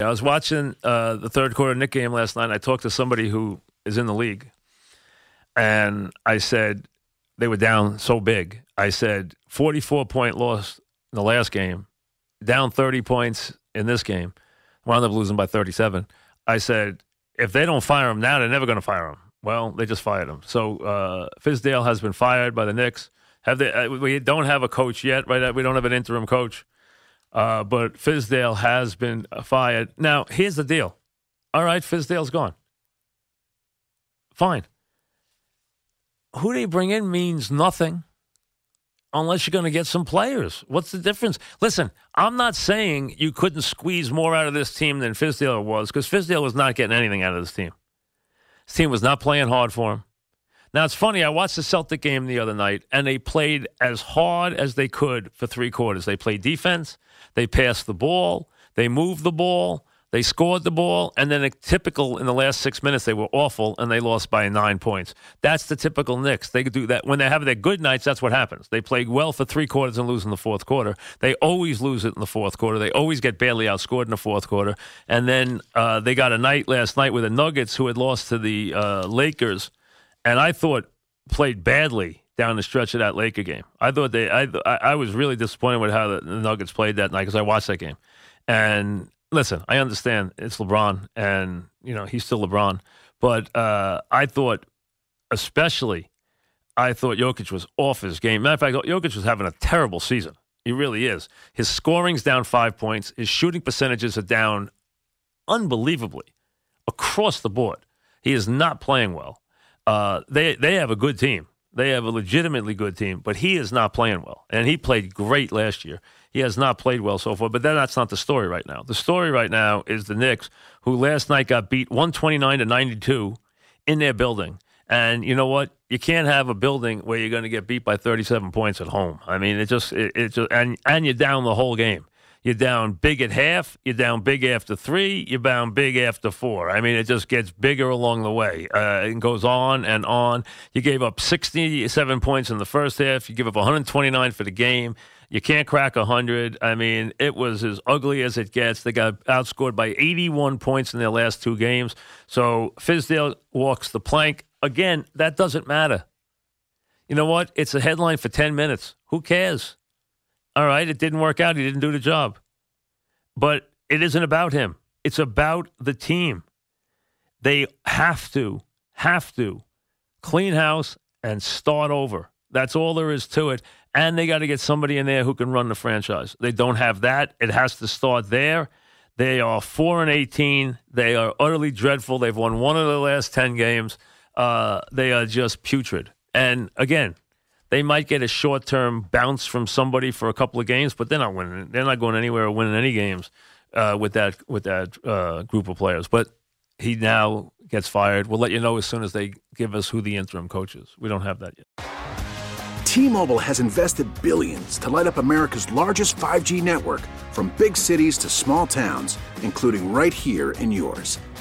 I was watching uh, the third quarter Knick game last night. I talked to somebody who is in the league, and I said they were down so big. I said 44 point loss in the last game, down 30 points in this game, wound up losing by 37. I said if they don't fire him now, they're never going to fire him. Well, they just fired him. So uh, Fizdale has been fired by the Knicks. Have they? Uh, we don't have a coach yet, right? We don't have an interim coach. Uh, but Fizdale has been fired. Now, here's the deal. All right, Fizdale's gone. Fine. Who they bring in means nothing unless you're going to get some players. What's the difference? Listen, I'm not saying you couldn't squeeze more out of this team than Fizdale was because Fizdale was not getting anything out of this team. This team was not playing hard for him. Now, it's funny. I watched the Celtic game the other night, and they played as hard as they could for three quarters. They played defense, they passed the ball, they moved the ball, they scored the ball, and then a typical in the last six minutes, they were awful and they lost by nine points. That's the typical Knicks. They do that when they have their good nights. That's what happens. They play well for three quarters and lose in the fourth quarter. They always lose it in the fourth quarter. They always get badly outscored in the fourth quarter. And then uh, they got a night last night with the Nuggets, who had lost to the uh, Lakers and I thought played badly down the stretch of that Laker game. I thought they, I, I was really disappointed with how the Nuggets played that night because I watched that game. And listen, I understand it's LeBron, and you know he's still LeBron, but uh, I thought, especially, I thought Jokic was off his game. Matter of fact, Jokic was having a terrible season. He really is. His scoring's down five points. His shooting percentages are down unbelievably across the board. He is not playing well. Uh, they they have a good team. They have a legitimately good team, but he is not playing well. And he played great last year. He has not played well so far, but that's not the story right now. The story right now is the Knicks, who last night got beat 129 to 92 in their building. And you know what? You can't have a building where you're going to get beat by 37 points at home. I mean, it just it, it just and and you're down the whole game. You're down big at half. You're down big after three. You're down big after four. I mean, it just gets bigger along the way. Uh, it goes on and on. You gave up 67 points in the first half. You give up 129 for the game. You can't crack 100. I mean, it was as ugly as it gets. They got outscored by 81 points in their last two games. So Fizdale walks the plank. Again, that doesn't matter. You know what? It's a headline for 10 minutes. Who cares? All right, it didn't work out. He didn't do the job. But it isn't about him. It's about the team. They have to, have to clean house and start over. That's all there is to it. And they got to get somebody in there who can run the franchise. They don't have that. It has to start there. They are 4 and 18. They are utterly dreadful. They've won one of the last 10 games. Uh, they are just putrid. And again, they might get a short term bounce from somebody for a couple of games, but they're not winning. They're not going anywhere or winning any games uh, with that with that uh, group of players. But he now gets fired. We'll let you know as soon as they give us who the interim coach is. We don't have that yet. T-Mobile has invested billions to light up America's largest 5G network, from big cities to small towns, including right here in yours.